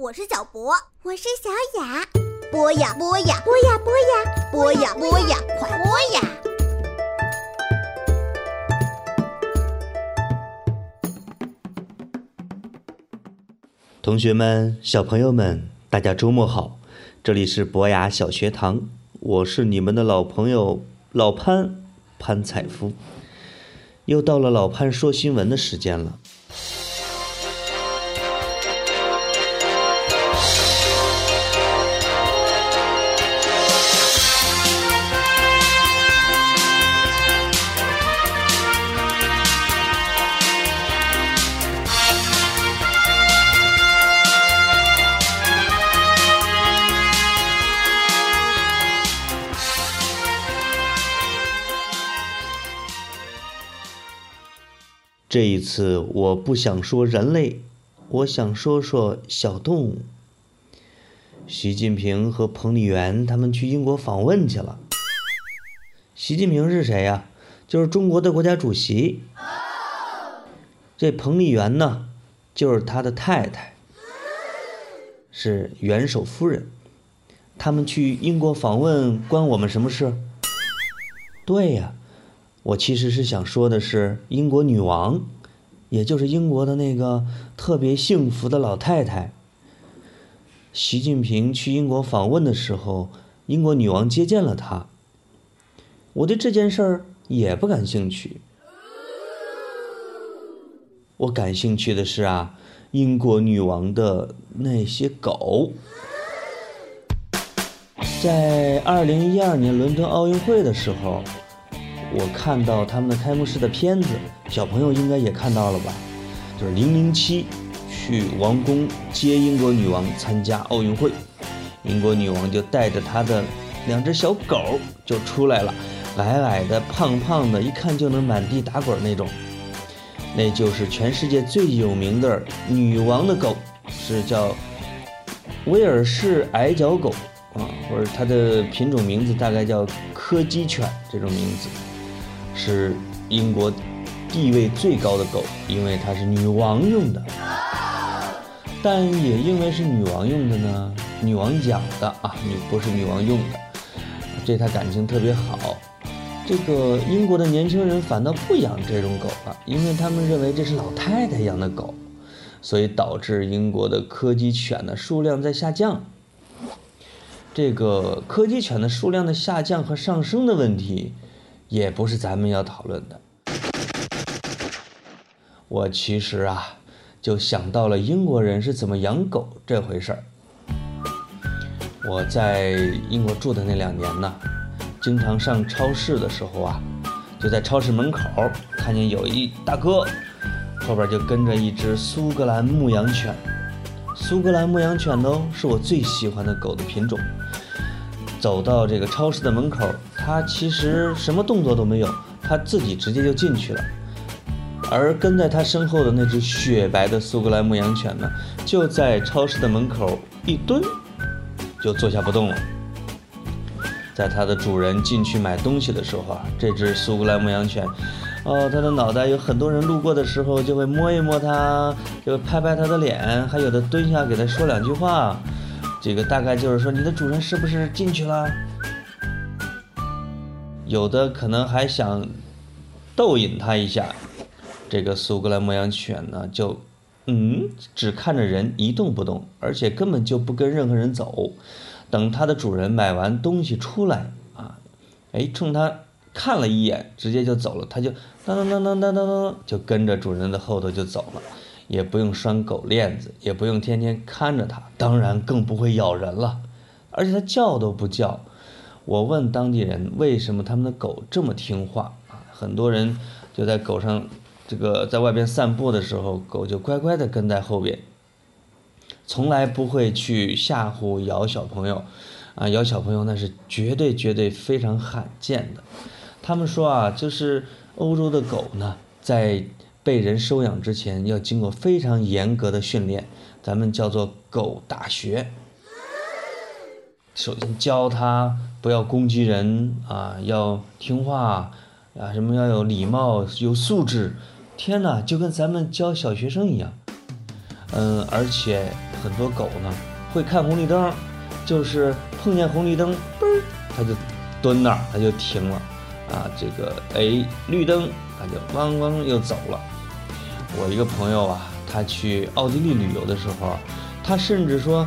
我是小博，我是小雅。播呀播呀播呀播呀播呀播呀，快播呀！同学们、小朋友们，大家周末好！这里是博雅小学堂，我是你们的老朋友老潘潘采夫。又到了老潘说新闻的时间了。这一次我不想说人类，我想说说小动物。习近平和彭丽媛他们去英国访问去了。习近平是谁呀？就是中国的国家主席。这彭丽媛呢，就是他的太太，是元首夫人。他们去英国访问，关我们什么事？对呀。我其实是想说的是，英国女王，也就是英国的那个特别幸福的老太太。习近平去英国访问的时候，英国女王接见了他。我对这件事儿也不感兴趣。我感兴趣的是啊，英国女王的那些狗。在二零一二年伦敦奥运会的时候。我看到他们的开幕式的片子，小朋友应该也看到了吧？就是零零七去王宫接英国女王参加奥运会，英国女王就带着她的两只小狗就出来了，矮矮的、胖胖的，一看就能满地打滚那种。那就是全世界最有名的女王的狗，是叫威尔士矮脚狗啊，或者它的品种名字大概叫柯基犬这种名字。是英国地位最高的狗，因为它是女王用的。但也因为是女王用的呢，女王养的啊，女不是女王用的，对它感情特别好。这个英国的年轻人反倒不养这种狗了，因为他们认为这是老太太养的狗，所以导致英国的柯基犬的数量在下降。这个柯基犬的数量的下降和上升的问题。也不是咱们要讨论的。我其实啊，就想到了英国人是怎么养狗这回事儿。我在英国住的那两年呢，经常上超市的时候啊，就在超市门口看见有一大哥，后边就跟着一只苏格兰牧羊犬。苏格兰牧羊犬呢，是我最喜欢的狗的品种。走到这个超市的门口。他其实什么动作都没有，他自己直接就进去了。而跟在他身后的那只雪白的苏格兰牧羊犬呢，就在超市的门口一蹲，就坐下不动了。在它的主人进去买东西的时候啊，这只苏格兰牧羊犬，哦，它的脑袋有很多人路过的时候就会摸一摸它，就拍拍它的脸，还有的蹲下给它说两句话。这个大概就是说，你的主人是不是进去了？有的可能还想逗引它一下，这个苏格兰牧羊犬呢，就嗯，只看着人一动不动，而且根本就不跟任何人走。等它的主人买完东西出来啊，哎，冲它看了一眼，直接就走了。它就当当当当当当当，就跟着主人的后头就走了，也不用拴狗链子，也不用天天看着它，当然更不会咬人了，而且它叫都不叫。我问当地人为什么他们的狗这么听话啊？很多人就在狗上，这个在外边散步的时候，狗就乖乖的跟在后边，从来不会去吓唬咬小朋友，啊，咬小朋友那是绝对绝对非常罕见的。他们说啊，就是欧洲的狗呢，在被人收养之前要经过非常严格的训练，咱们叫做狗大学。首先教它不要攻击人啊，要听话啊，什么要有礼貌、有素质。天哪，就跟咱们教小学生一样。嗯，而且很多狗呢会看红绿灯，就是碰见红绿灯，嘣，它就蹲那儿，它就停了，啊，这个哎绿灯，它就汪汪又走了。我一个朋友啊，他去奥地利旅游的时候，他甚至说，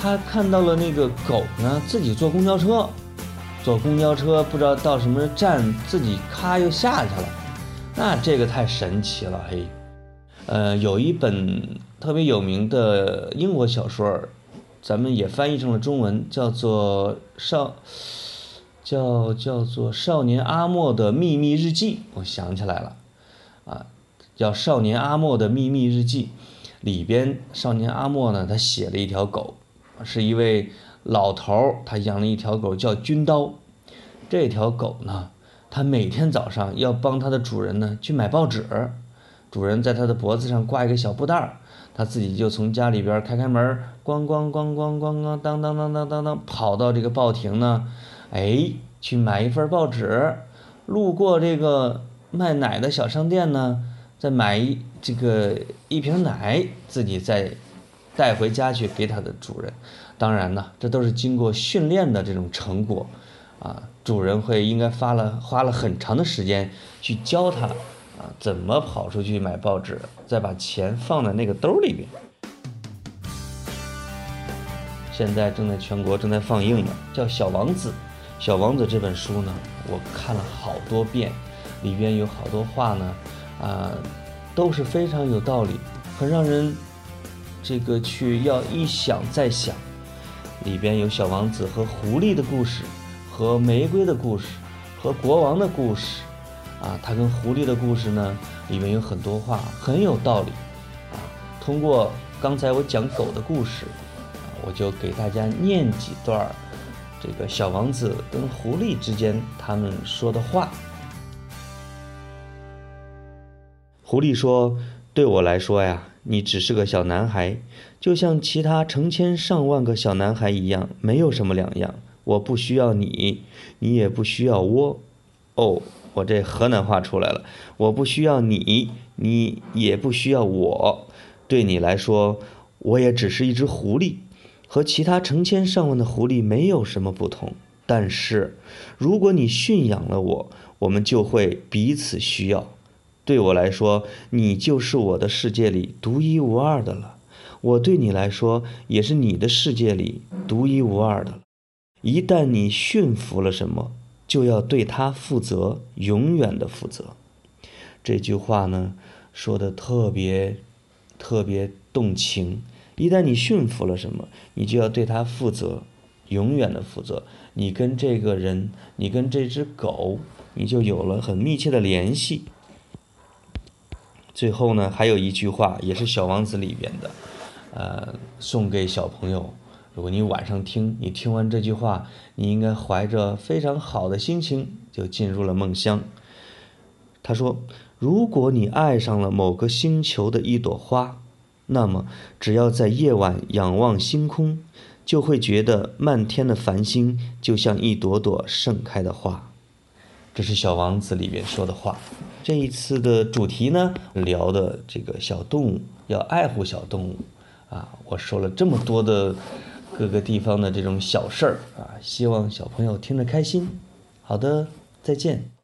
他看到了那个狗呢自己坐公交车，坐公交车不知道到什么站，自己咔又下去了，那这个太神奇了嘿。呃，有一本特别有名的英国小说，咱们也翻译成了中文，叫做《少》，叫叫做《少年阿莫的秘密日记》。我想起来了，啊，叫《少年阿莫的秘密日记》，里边少年阿莫呢，他写了一条狗，是一位老头儿，他养了一条狗叫军刀。这条狗呢，它每天早上要帮它的主人呢去买报纸。主人在他的脖子上挂一个小布袋儿，他自己就从家里边开开门，咣咣咣咣咣咣，当当当当当当，跑到这个报亭呢，哎，去买一份报纸。路过这个卖奶的小商店呢，再买一这个一瓶奶，自己再带回家去给它的主人。当然呢，这都是经过训练的这种成果，啊，主人会应该花了花了很长的时间去教它。啊，怎么跑出去买报纸，再把钱放在那个兜里边？现在正在全国正在放映的叫《小王子》，《小王子》这本书呢，我看了好多遍，里边有好多话呢，啊，都是非常有道理，很让人这个去要一想再想。里边有小王子和狐狸的故事，和玫瑰的故事，和国王的故事。啊，他跟狐狸的故事呢，里面有很多话很有道理，啊，通过刚才我讲狗的故事，啊，我就给大家念几段儿，这个小王子跟狐狸之间他们说的话。狐狸说：“对我来说呀，你只是个小男孩，就像其他成千上万个小男孩一样，没有什么两样。我不需要你，你也不需要我。哦。”我这河南话出来了，我不需要你，你也不需要我。对你来说，我也只是一只狐狸，和其他成千上万的狐狸没有什么不同。但是，如果你驯养了我，我们就会彼此需要。对我来说，你就是我的世界里独一无二的了。我对你来说，也是你的世界里独一无二的。一旦你驯服了什么，就要对他负责，永远的负责。这句话呢，说的特别特别动情。一旦你驯服了什么，你就要对它负责，永远的负责。你跟这个人，你跟这只狗，你就有了很密切的联系。最后呢，还有一句话，也是《小王子》里边的，呃，送给小朋友。如果你晚上听，你听完这句话，你应该怀着非常好的心情就进入了梦乡。他说：“如果你爱上了某个星球的一朵花，那么只要在夜晚仰望星空，就会觉得漫天的繁星就像一朵朵盛开的花。”这是《小王子》里面说的话。这一次的主题呢，聊的这个小动物要爱护小动物啊。我说了这么多的。各个地方的这种小事儿啊，希望小朋友听着开心。好的，再见。